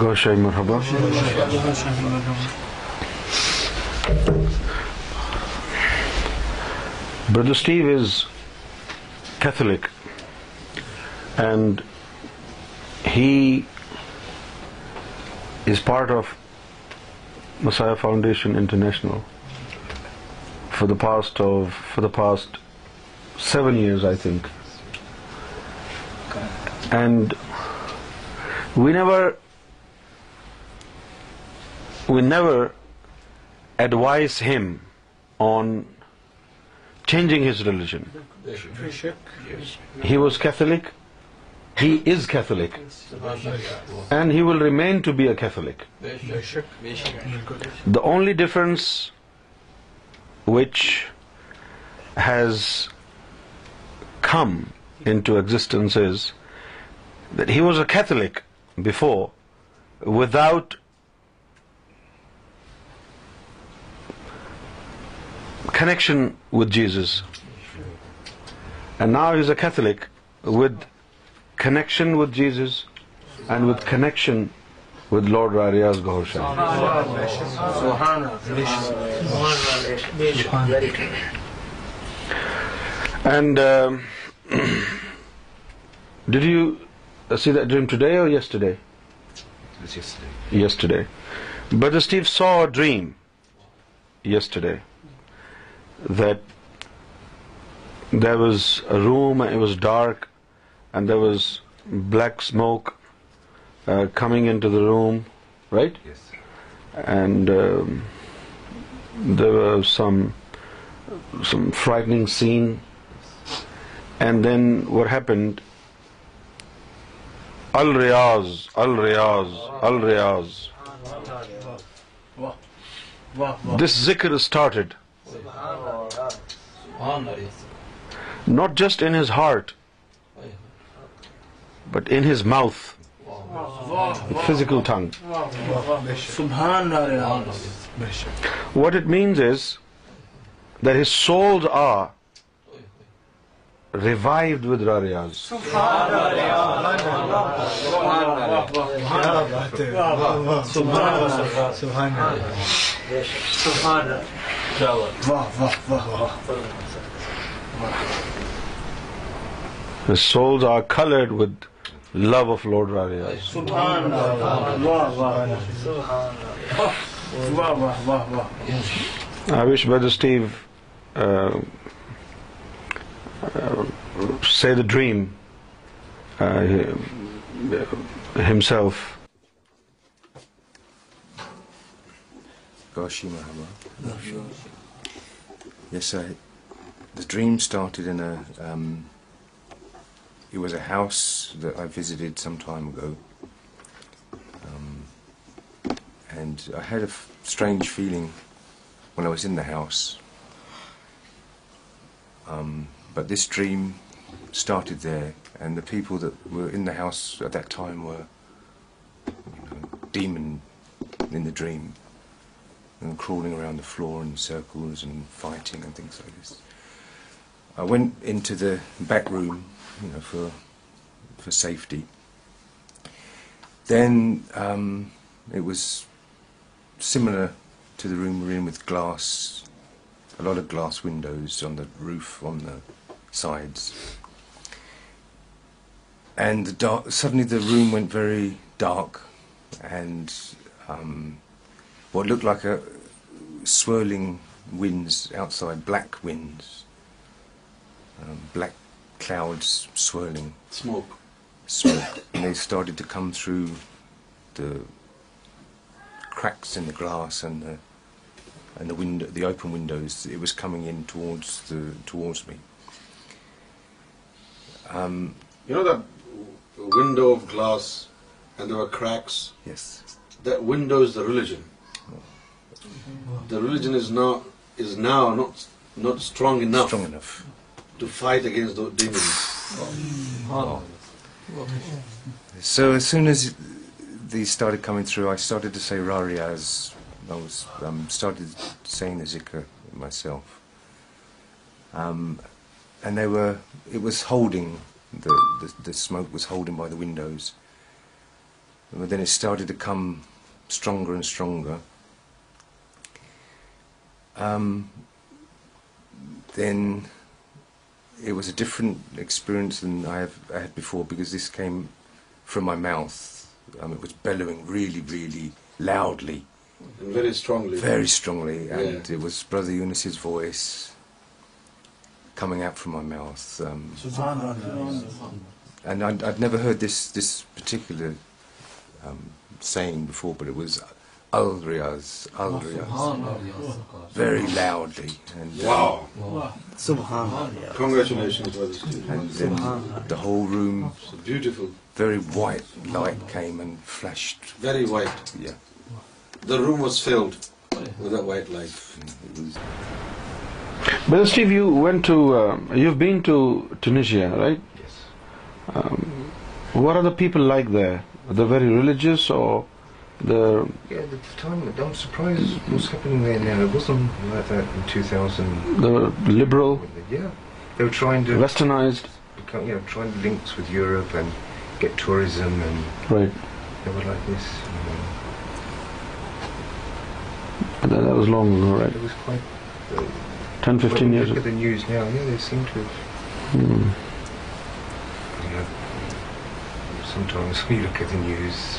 گوشاہ مرحبہ brother Steve is Catholic and he is part of Messiah Foundation International for the past of for the past seven years I think and whenever We never advise him on changing his religion. He was Catholic, he is Catholic, and he will remain to be a Catholic. The only difference which has come into existence is that he was a Catholic before without connection with Jesus. And now he's a Catholic with connection with Jesus and with connection with Lord Riyaz Gaur Shah. And um, did you see that dream today or yesterday? It was yesterday. Yesterday. Brother Steve saw a dream yesterday. Was a darkened the was black smoke coming in room right and there's some frightening scene and then what happened ال ریاض ال ریاض ال ریاض this ذکر start Not just in his heart, but in his mouth, the physical tongue. What it means is that his souls are revived with riyaz. Subhanallah. Wish by the see the dream Muhammad yes I the dream start I'm you was a house is it at some to am گر and I ہرج family one was in house but this dream start the end the few پو the in the house I'm we team in dream floor was back رومٹی then I am at was sir to the room RAM was the glass windows the side sit at the room wet very dark what looked like a swirling winds outside, black winds, um, black clouds swirling. Smoke. Smoke. and they started to come through the cracks in the glass and the and the window, the open windows. It was coming in towards the towards me. Um, you know that window of glass, and there were cracks. Yes. That window is the religion. Regions no not strong سرڈرٹ come strong then it was a different experience because this کئی from my music really really لے loudly very strongly voice coming up from my موسم نور this this particular what are the people like the very religious the yeah the time I'm surprised what's happening there now it wasn't like that in 2000 the liberal yeah they were trying to westernized become, you know trying to links with Europe and get tourism and right they were like this but that, that was long ago right it was quite uh, 10 15 years look at the news now yeah they seem to have hmm. you know sometimes when you look at the news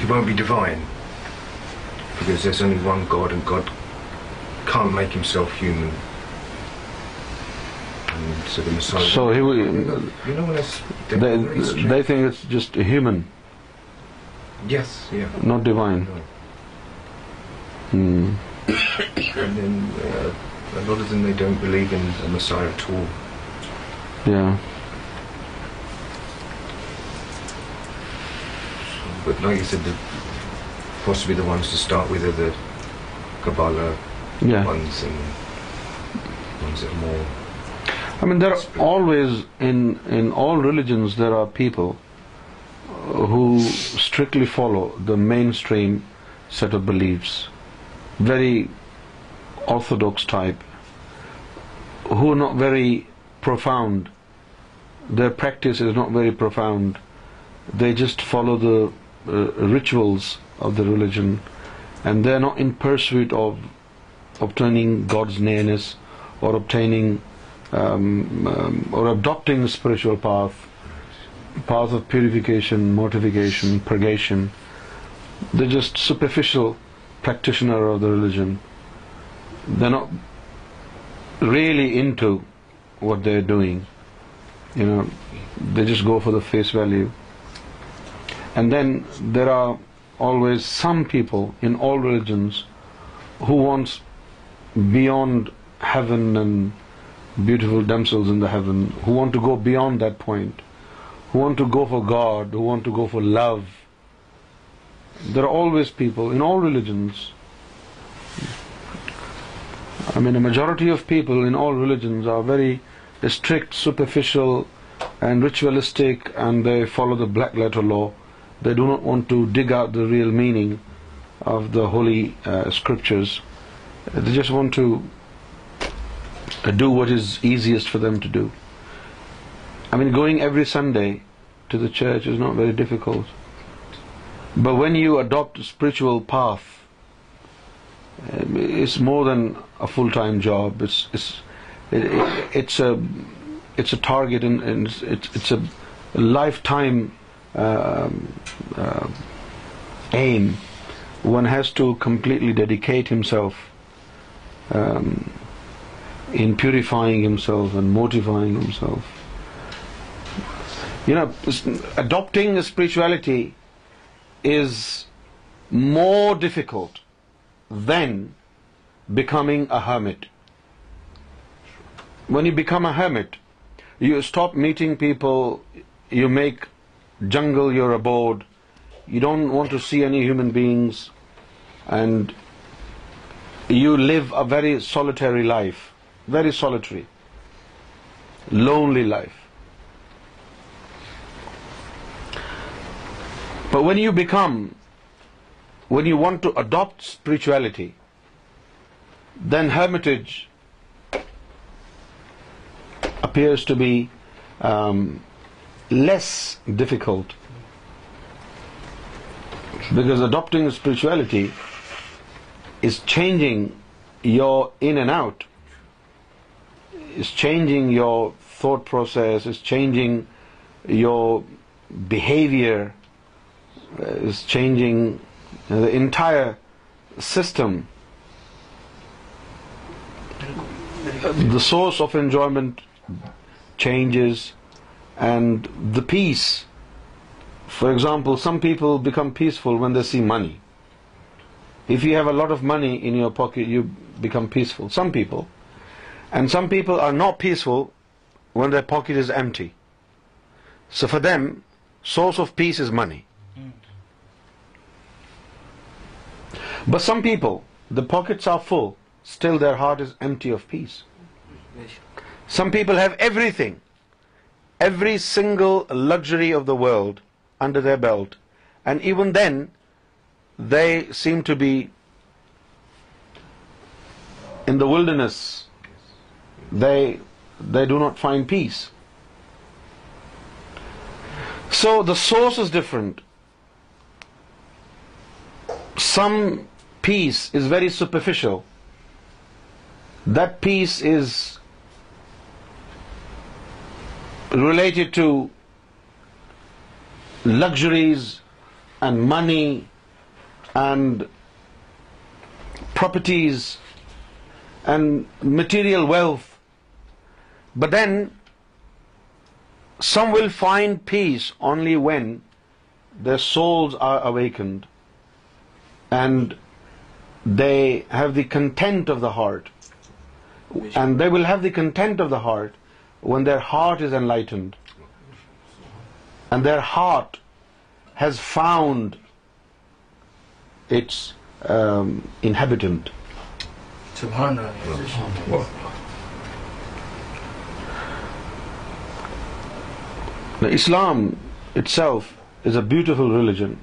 he won't be divine because there's only one God and God can't make himself human. And so the Messiah. So he will, you know, you know they, they think it's just a human. Yes, yeah. Not divine. No. Hmm. and then uh, a lot of them they don't believe in a Messiah at all. Yeah. There are people who strictly follow the mainstream set of beliefs very orthodox type who not very profound their practice is not very profound they just follow the reach religion and دینو in per spiritual pass pass purification mortification this superficial practitioner religion then really aren't they are doing this go for the face value and then there are always some peoples who want ہیانٹ to go beyond to go for God to go far love there always majority very strict superficialistic follow the black letter law They do not want to dig out the real meaning of the holy uh, scriptures. They just want to uh, do what is easiest for them to do. I mean, going every Sunday to the church is not very difficult. But when you adopt a spiritual path, um, it's more than a full-time job. It's a target, and it's a lifetime um, uh, aim, one has to completely dedicate himself um, in purifying himself and mortifying himself. You know, adopting spirituality is more difficult than becoming a hermit. When you become a hermit, you stop meeting people, you make jungle, you're abroad, you don't want to see any human beings, and you live a very solitary life, very solitary, lonely life. But when you want to adopt spirituality, then hermitage appears to be um, less difficult, because adopting spirituality is changing your in and out, is changing your thought process, is changing your behavior, uh, is changing the entire system. The source of enjoyment changes, and the peace. For example, some people become peaceful when they see money. If you have a lot of money in your pocket, you become peaceful. Some people. And some people are not peaceful when their pocket is empty. So for them, source of peace is money. But some people, the pockets are full, still their heart is empty of peace. Some people have everything, every single luxury of the world under their belt, and even then they seem to be in the wilderness. They do not find peace. So the source is different. Some peace is very superficial. That peace is related to luxuries and money and properties and material wealth. But then some will find peace only when their souls are awakened and they have the content of the heart, and they will have the content of the heart when their heart is enlightened and their heart has found its um, inhabitant. Now, Islam itself is a beautiful religion.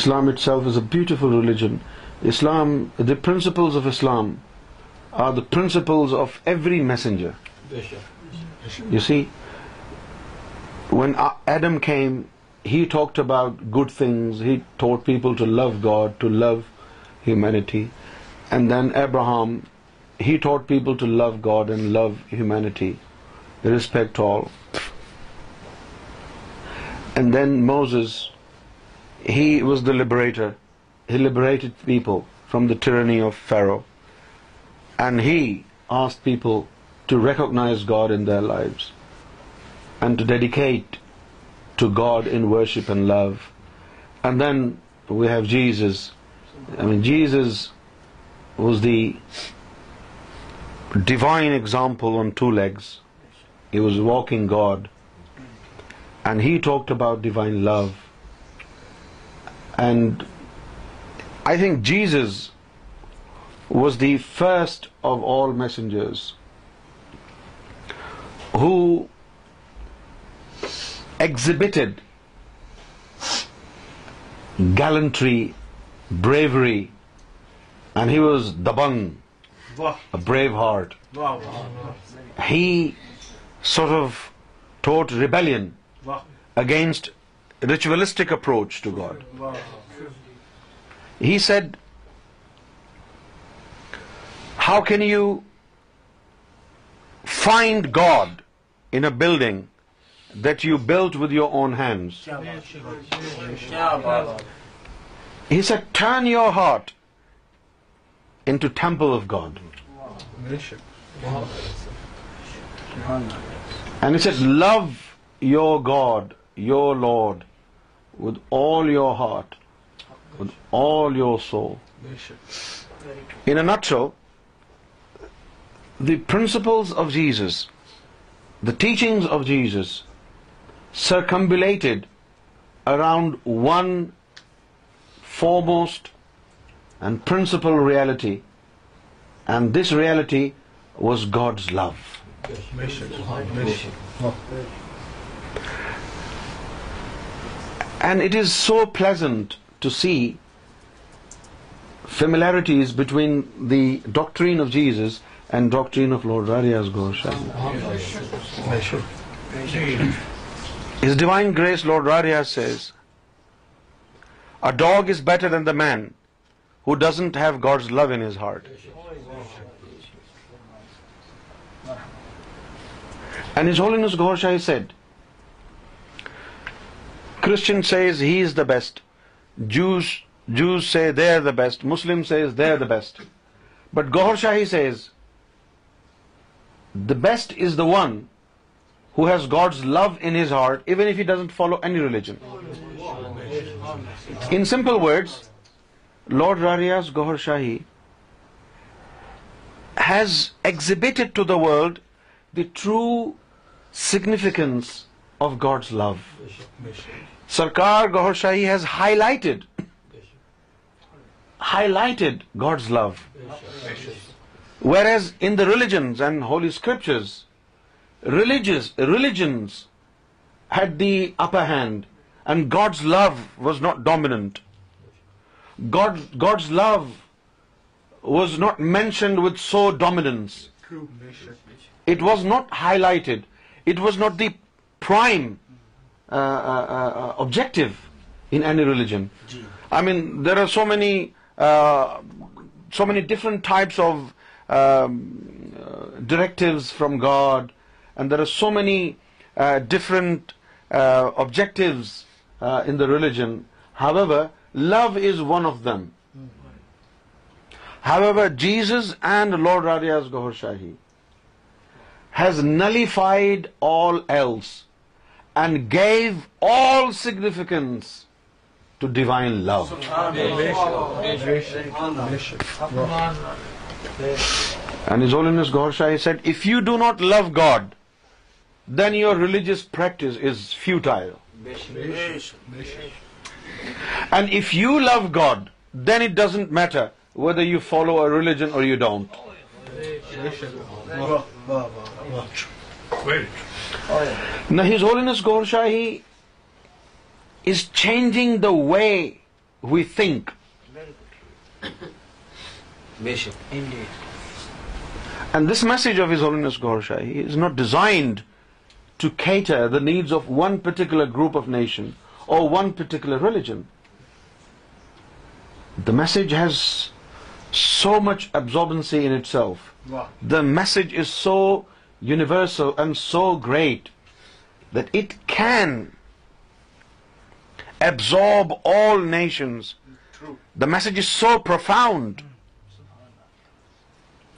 Islam itself is a beautiful religion. Islam, the principles of Islam are the principles of every messenger. You see, when Adam came, he talked about good things, he taught people to love God, to love humanity. And then Abraham, he taught people to love God and love humanity, respect all. And then Moses, he was the liberator. He liberated people from the tyranny of Pharaoh. And he asked people to recognize God in their lives and to dedicate to God in worship and love. And then we have Jesus. Jesus was the divine example on two legs. He was walking God, and he talked about divine love. And I think Jesus was the first of all messengers, who exhibited gallantry, bravery, and he was Dabang, a brave heart. He sort of taught rebellion against ritualistic approach to God. He said, how can you find God in a building that you built with your own hands? He said, turn your heart into temple of God. And he said, love your God, your Lord, with all your heart, with all your soul. In a nutshell, the principles of Jesus, the teachings of Jesus, circumambulated around one foremost and principal reality, and this reality was God's love. And it is so pleasant to see familiarities between the doctrine of Jesus and doctrine of lord Riaz Gohar is divine grace lord Riaz dog is better than the man who doesn't have God love in his heart and is whole Anas Gauri said کرز the best say they are the best Muslim best but Gohar Shahi say is the best is the one who has God's love in his heart even if he doesn't follow any religion in simple word lord Riaz Gohar Shahi has exhibited to the world the true significance of God's love Sarkar Gohar Shahi has highlighted highlighted God's love Whereas in the religions and holy scriptures, religions had the upper hand, and God's love was not dominant. God's love was not mentioned with so dominance. It was not highlighted. It was not the prime uh, uh, uh, objective in any religion. I mean, there are so many different types of um, directives from God, and there are so many uh, different uh, objectives uh, in the religion. However, love is one of them. However, Jesus and Lord Rariaz Ghaur Shahi has nullified all else and gave all significance to divine love. And His Holiness Gaur Shahi said, if you do not love God, then your religious practice is futile. And if you love God, then it doesn't matter whether you follow a religion or you don't. Now His Holiness Gaur Shahi is changing the way we think. Beshak. Indeed. And this message of His Holiness Gaur Shahi is not designed to cater the needs of one particular group of nation or one particular religion. The message has so much absorbency in itself. Wow. The message is so universal and so great that it can absorb all nations. True. The message is so profound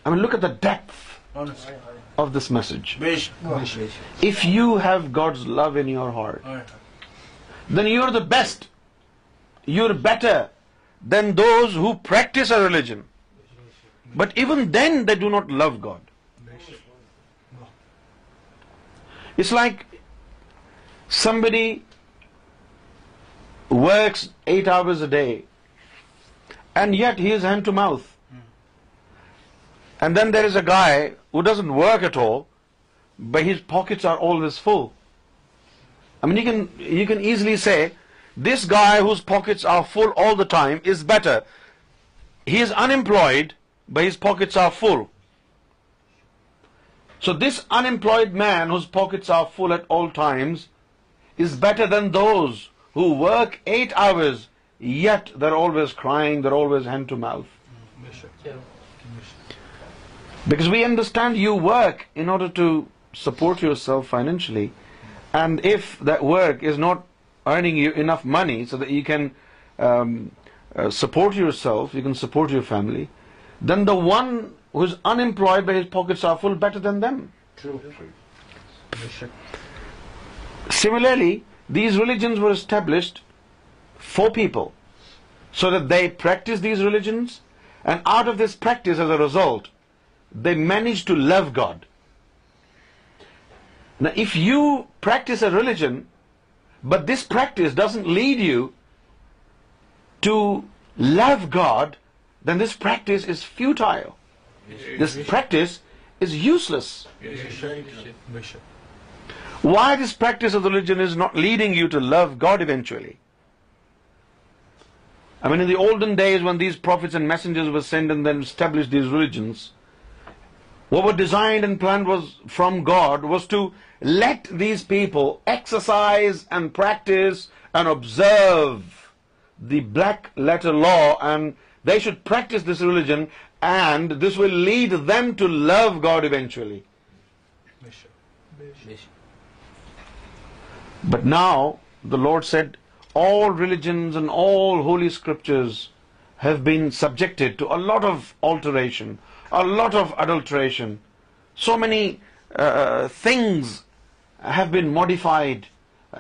I mean, look at the depth of this message. If you have God's love in your heart, then you're the best. You're better than those who practice a religion. But even then they do not love God. It's like somebody works 8 hours a day and yet he is hand to mouth. And then there is a guy who doesn't work at all, but his pockets are always full. I mean, you can easily say, this guy whose pockets are full all the time is better. He is unemployed, but his pockets are full. So this unemployed man whose pockets are full at all times is better than those who work 8 hours, yet they're always crying, they're always hand to mouth. Because we understand you work in order to support yourself financially, and if that work is not earning you enough money so that you can um, uh, support yourself, you can support your family, then the one who is unemployed but his pockets are full better than them. True. Similarly, these religions were established for people so that they practice these religions, and out of this practice, as a result, they manage to love God. Now, if you practice a religion, but this practice doesn't lead you to love God, then this practice is futile. This practice is useless. Why this practice of the religion is not leading you to love God eventually? I mean, in the olden days when these prophets and messengers were sent and then established these religions, what was designed and planned was from God was to let these people exercise and practice and observe the black letter law, and they should practice this religion, and this will lead them to love God eventually. But now the Lord said, all religions and all holy scriptures have been subjected to a lot of alteration, lot of adulteration so many things have been modified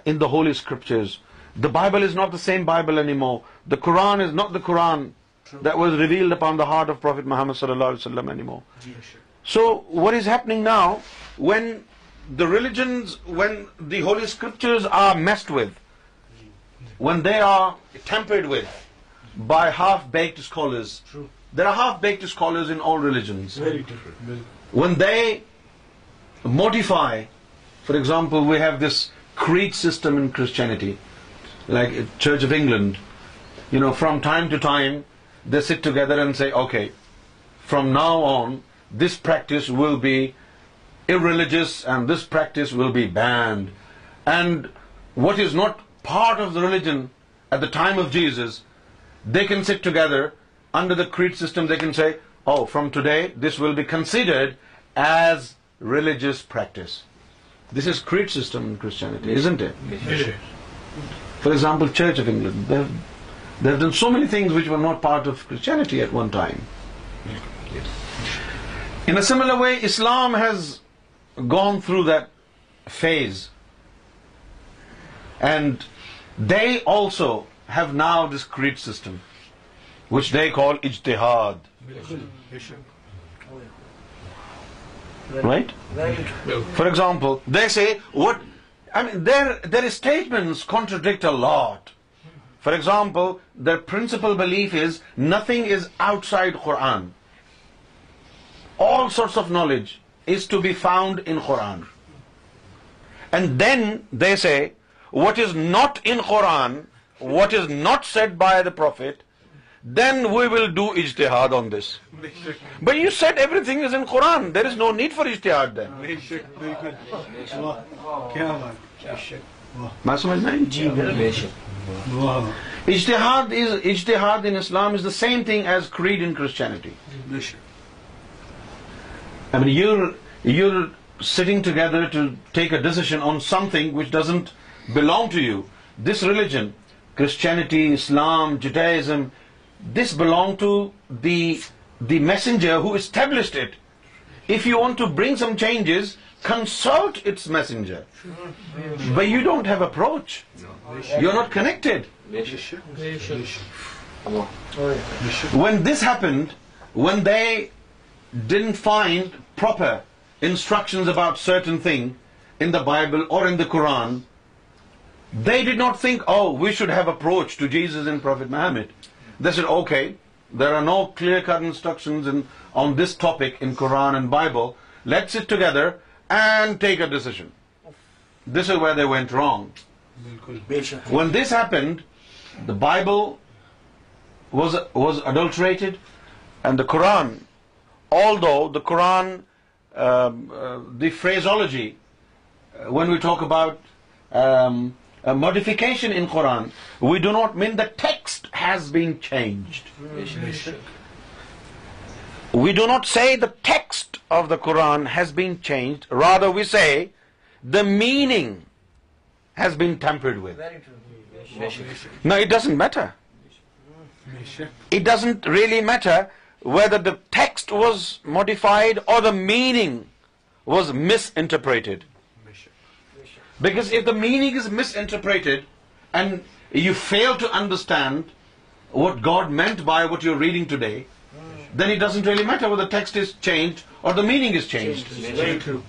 in the holy scriptures the Bible is not the same Bible and Ammu the Quran is not the Quran that was revealed upon the heart of prophet Muhammad صلی اللہ علیہ وسلم so what is happening now when the religions when the holy script are messed with when they are tamp with by half baked scholars There are half-baked scholars in all religions. Very different. When they modify, for example, we have this creed system in Christianity, like Church of England, you know, from time to time they sit together and say, okay, from now on this practice will be irreligious and this practice will be banned. And what is not part of the religion at the time of Jesus, they can sit together under the creed system, they can say, oh, from today, this will be considered as religious practice. This is creed system in Christianity, isn't it? Yes. For example, Church of England. They've done so many things which were not part of Christianity at one time. Yes. In a similar way, Islam has gone through that phase. And they also have now this creed system which they call ijtihad. Right? For example, they say what, I mean, their statements contradict a lot. For example, their principal belief is nothing is outside Quran. All sorts of knowledge is to be found in Quran. And then they say, what is not in Quran, what is not said by the Prophet, then we will do اجتہاد on this بھائی you set everything is in Quran there is no need for اشتہار اجتہاد اشتہاد in Islam is the same thing as creed in Christianity your sitting together to take a decision on something which doesn't belong to you this religion Christianity Islam Judaism This belonged to the messenger who established it. If you want to bring some changes, consult its messenger. But you don't have approach. You're not connected. When this happened, when they didn't find proper instructions about certain thing in the Bible or in the Quran, they did not think, oh, we should have approach to Jesus and Prophet Muhammad. They said, okay, there are no clear-cut instructions on this topic in Quran and Bible. Let's sit together and take a decision. This is where they went wrong. When this happened, the Bible was adulterated, and the Quran, although the Quran, um, uh, the phraseology, uh, when we talk about um, a modification in Quran, we do not mean the text has been changed. We do not say the text of the Quran has been changed, rather we say the meaning has been tampered with. No, it doesn't matter. It doesn't really matter whether the text was modified or the meaning was misinterpreted. Because if the meaning is misinterpreted and you fail to understand what God meant by what you're reading today, then it doesn't really matter whether the text is changed or the meaning is changed. Very true.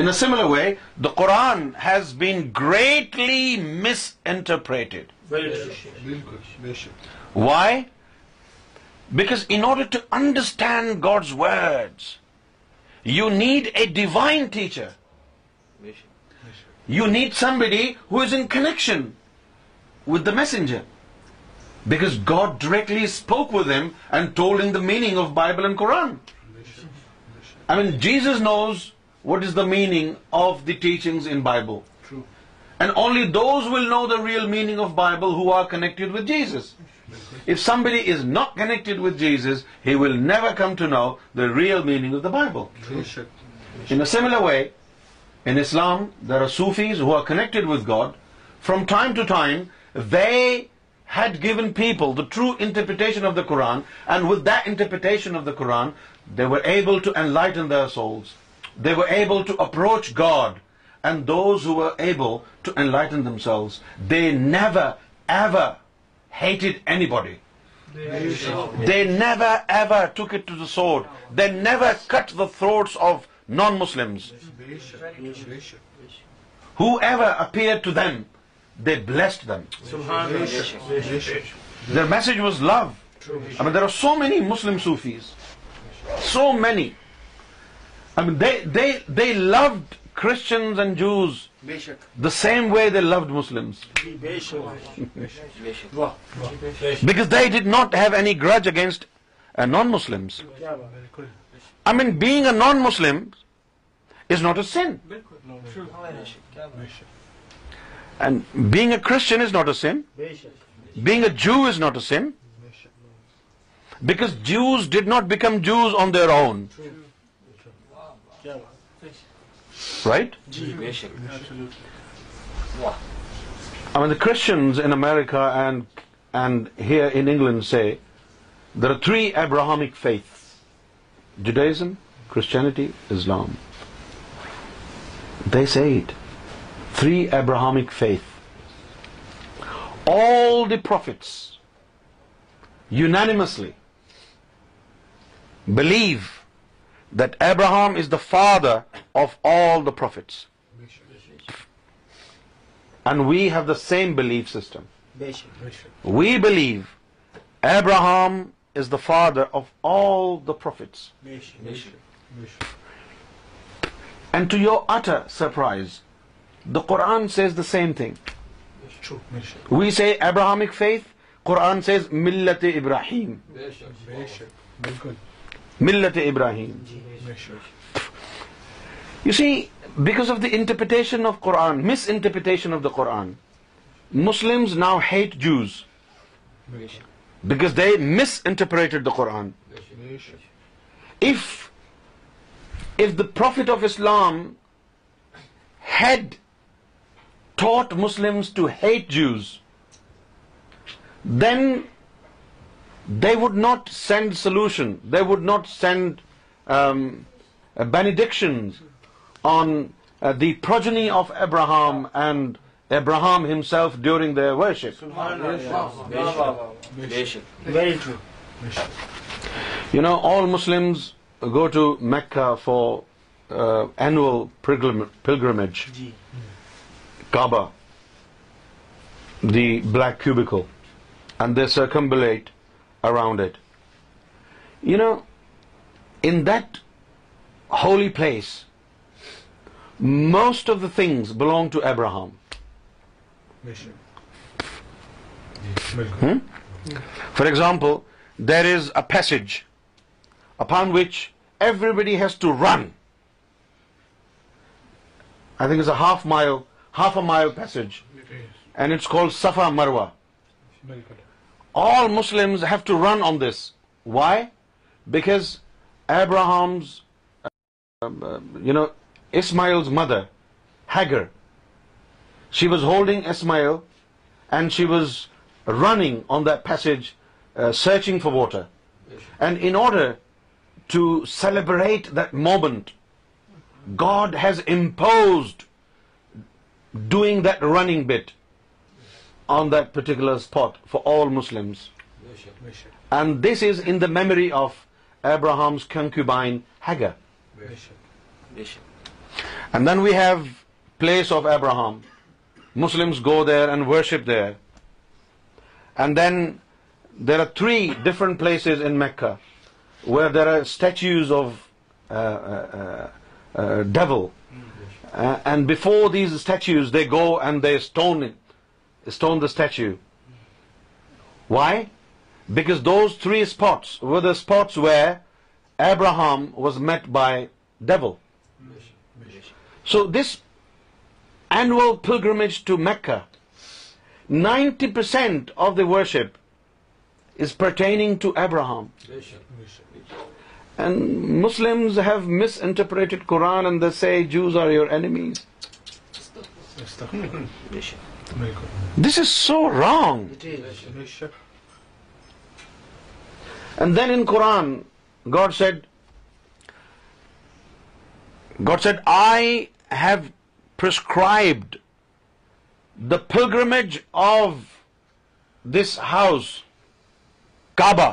In a similar way, the Quran has been greatly misinterpreted. Very true. Why? Because in order to understand God's words, you need a divine teacher. You need somebody who is in connection with the messenger, because God directly spoke with him and told him the meaning of Bible and Quran. I mean, Jesus knows what is the meaning of the teachings in Bible. True. And only those will know the real meaning of Bible who are connected with Jesus. If somebody is not connected with Jesus, he will never come to know the real meaning of the Bible. True. In a similar way, in Islam, there are Sufis who are connected with God. From time to time, they had given people the true interpretation of the Quran, and with that interpretation of the Quran, they were able to enlighten their souls. They were able to approach God, and those who were able to enlighten themselves, they never ever hated anybody. They never ever took it to the sword. They never cut the throats of non-Muslims, whoever appeared to them, they blessed them. Their message was love. I mean, there are so many Muslim Sufis, so many. I mean, they loved Christians and Jews the same way they loved Muslims, because they did not have any grudge against uh, non-Muslims. I mean, being a non-Muslim is not a sin. And being a Christian is not a sin. Being a Jew is not a sin. Because Jews did not become Jews on their own. Right? I mean, the Christians in America and here in England say there are three Abrahamic faiths. Judaism, Christianity, Islam. They say it. Three Abrahamic faith. All the prophets unanimously believe that Abraham is the father of all the prophets. And we have the same belief system. We believe Abraham is the father of all the prophets and to your اٹھ ارپرائز the Quran see is the same thing we see Abrahamic faith Quran says ملت ابراہیم بالکل ملت ابراہیم you see because of the interpretation of Quran misinterpretation of the Quran Muslim now hate Jew because they misinterpreted the Quran. If the Prophet of Islam had taught Muslims to hate Jews, then they would not send solution, they would not send um, benedictions on uh, the progeny of Abraham and Abraham himself during their worship. Very true. You know, all Muslims go to Mecca for uh, annual pilgrimage. Kaaba, the black cubicle, and they circumambulate around it. You know, in that holy place, most of the things belong to Abraham. For example there is a piece a farm which everybody has to run I think is a half مایو half a مایو piece and it's کو all Muslim Abraham's you know Ishmael's mother Hagar She was holding Ismail and she was running on that passage, uh, searching for water. And in order to celebrate that moment, God has imposed doing that running bit on that particular spot for all Muslims. And this is in the memory of Abraham's concubine Hagar. And then we have place of Abraham. Muslims go there and worship there. And then there are three different places in Mecca where there are statues of uh, uh, uh, devil. And before these statues, they go and they stone the statue. Why? Because those three spots were the spots where Abraham was met by devil. So this annual pilgrimage to Mecca, 90% of the worship is pertaining to Abraham. And Muslims have misinterpreted Quran and they say Jews are your enemies. This is so wrong. And then in Quran, God said, I have prescribed the pilgrimage of this house, Kaaba,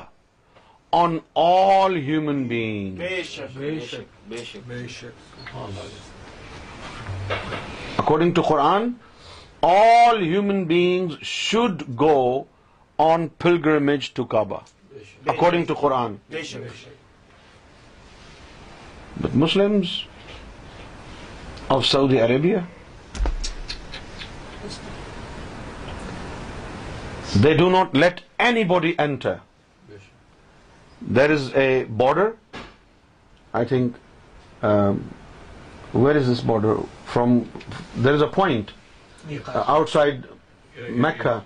on all human beings. According to Quran, all human beings should go on pilgrimage to Kaaba. According to Quran. But Muslims of Saudi عب they D باڈیٹر there is a border I think where is this border from there is a point outside Mecca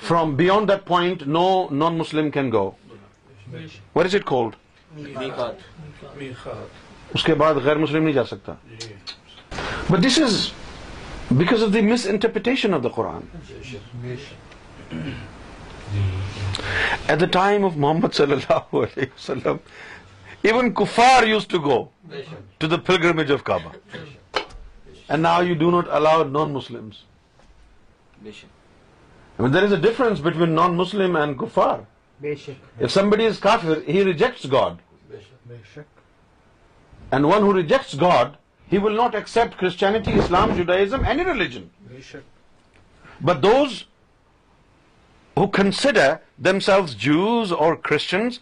from beyond that point no non Muslim can go where is it called اس کے بعد غیر مسلم نہیں جا سکتا but this is because of the misinterpretation of the Quran at the time of Muhammad صلی اللہ علیہ وسلم ایون کفار used to go to the فلگر and now you do not allow non Muslim there is a difference between non Muslim and کفار if somebody is he rejects God and one who rejects God He will not accept Christianity, Islam, Judaism, any religion. But those who consider themselves Jews or Christians,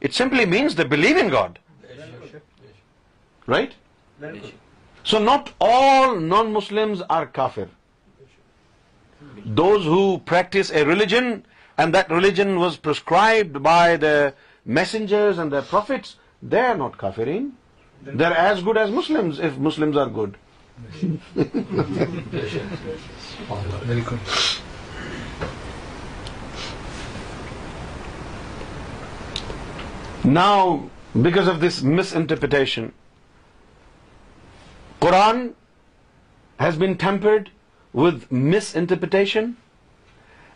it simply means they believe in God. Right? So not all non-Muslims are kafir. Those who practice a religion and that religion was prescribed by the messengers and their prophets, they are not kafirin. They're as good as Muslims if Muslims are good. Very good. Now, because of this misinterpretation, Quran has been tempered with misinterpretation,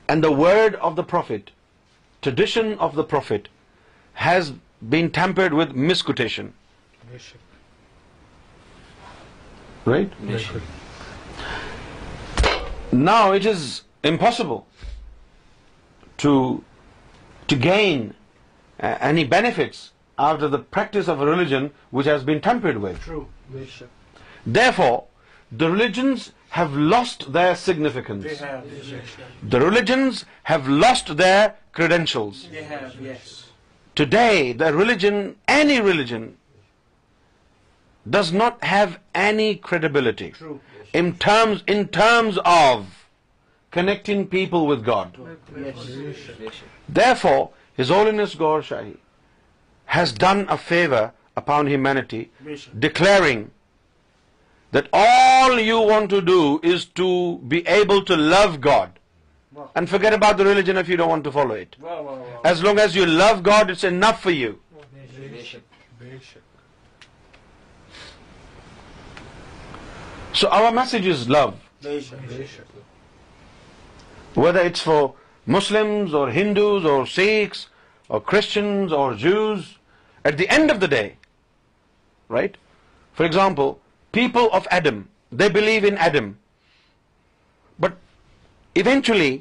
and the word of the Prophet, tradition of the Prophet, has been tempered with misquotation. Nation. Right? Nation. Now it is impossible to gain uh, any benefits out of the practice of a religion which has been tampered with. True. Nation. Therefore, the religions have lost their significance. They have. The religions have lost their credentials. They have, yes. Today, the religion, any religion, does not have any credibility. True. In terms of connecting people with God. Therefore, His Holiness Gaur Shahi has done a favor upon humanity, declaring that all you want to do is to be able to love God and forget about the religion if you don't want to follow it. As long as you love God, it's enough for you. So our message is love whether it's for Muslim or Hindus or Sikh or Christians or Jew the end of the day right for example people of Adam they believe in Adam but eventually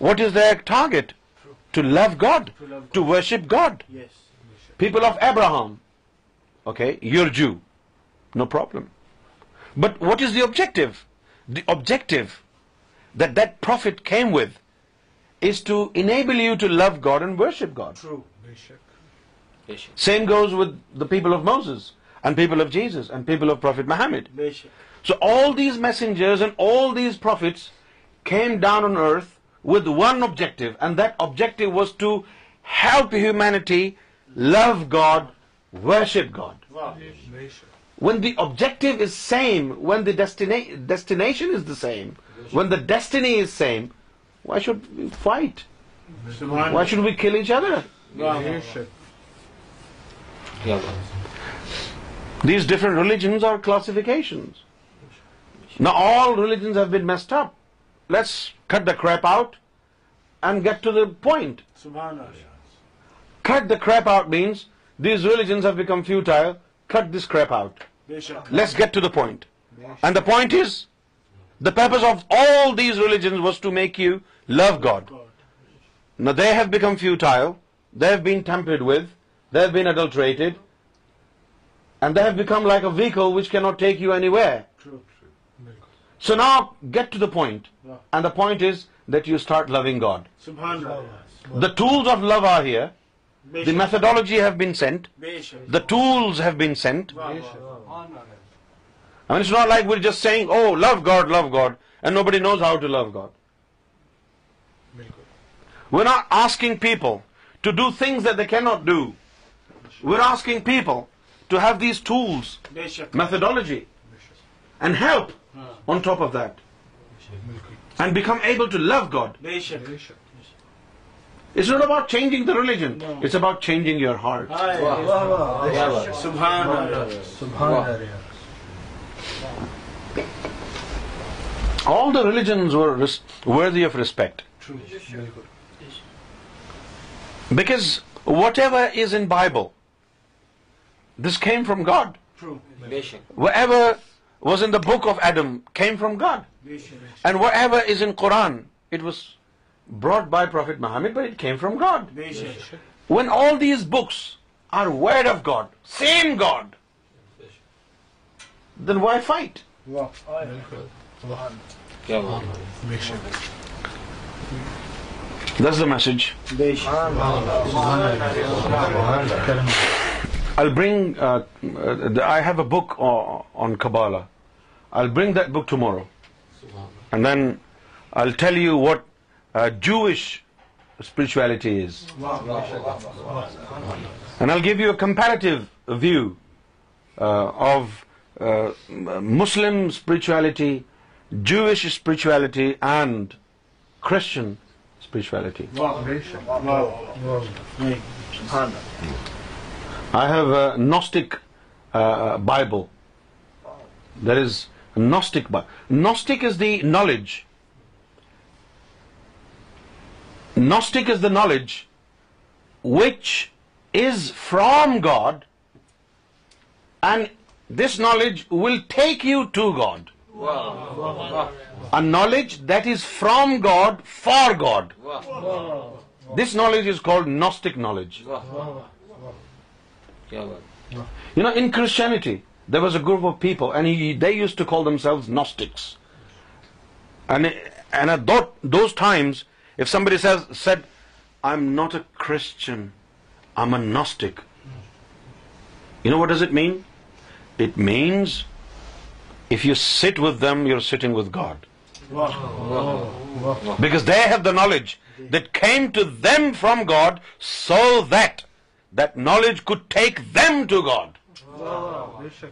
what is دک it to love God to worship God people of Abraham okay your G no problem But what is the objective? The objective that that prophet came with is to enable you to love God and worship God. True. Same goes with the people of Moses and people of Jesus and people of Prophet Muhammad. So all these messengers and all these prophets came down on earth with one objective, and that objective was to help humanity love God, worship God. Wow when the objective is same, when the destination is the same, when the destiny is same, why should we fight? Why should we kill each other? These different religions are classifications. Now all religions have been messed up. Let's cut the crap out and get to the point. Cut the crap out means these religions have become futile. Cut this crap out. Let's get to the point. And the point is, the purpose of all these religions was to make you love God. Now they have become futile, they have been tampered with, they have been adulterated, and they have become like a vehicle which cannot take you anywhere. So now get to the point, and the point is that you start loving God. The tools of love are here, the methodology have been sent. The tools have been sent. I mean, it's not like we're just saying, oh, love God, and nobody knows how to love God. We're not asking people to do things that they cannot do. We're asking people to have these tools, methodology, and help on top of that, and become able to love God. It's not about changing the religion. No. It's about changing your heart. Subhanallah. All the religions were worthy of respect. True. Because whatever is in Bible, this came from God. True. Whatever was in the book of Adam came from God. And whatever is in Quran, it was brought by prophet میں حامد بام گا when all these books are word of God same God then why fight this the message I have a book on Kabbalah bring دک to Moro then tell you what Uh, Jewish spirituality is. And I'll give you a comparative view uh, of uh, Muslim spirituality, Jewish spirituality and Christian spirituality. I have a Gnostic Bible. There is a Gnostic Bible. Gnostic is the knowledge Gnostic is the knowledge which is from God, and this knowledge will take you to God. Wow. A knowledge that is from God, for God. Wow. This knowledge is called Gnostic knowledge. Wow. You know, in Christianity, there was a group of people, and they used to call themselves Gnostics. And at those times, if somebody said, I'm not a Christian, I'm a Gnostic, you know what does it mean? It means if you sit with them, you're sitting with God. Because they have the knowledge that came to them from God, so that that knowledge could take them to God.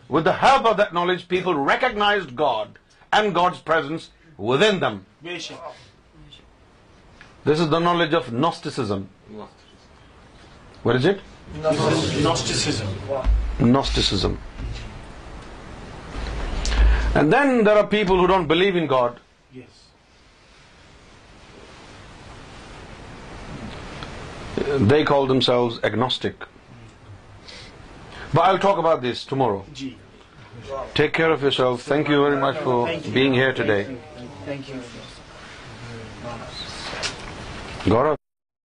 With the help of that knowledge, people recognized God and God's presence within them. This is the knowledge of Gnosticism. What is it? Gnosticism. Gnosticism. And then there are people who don't believe in God. Yes. They call themselves agnostic. But I'll talk about this tomorrow. Take care of yourself. Thank you very much for being here today. Thank you. Guru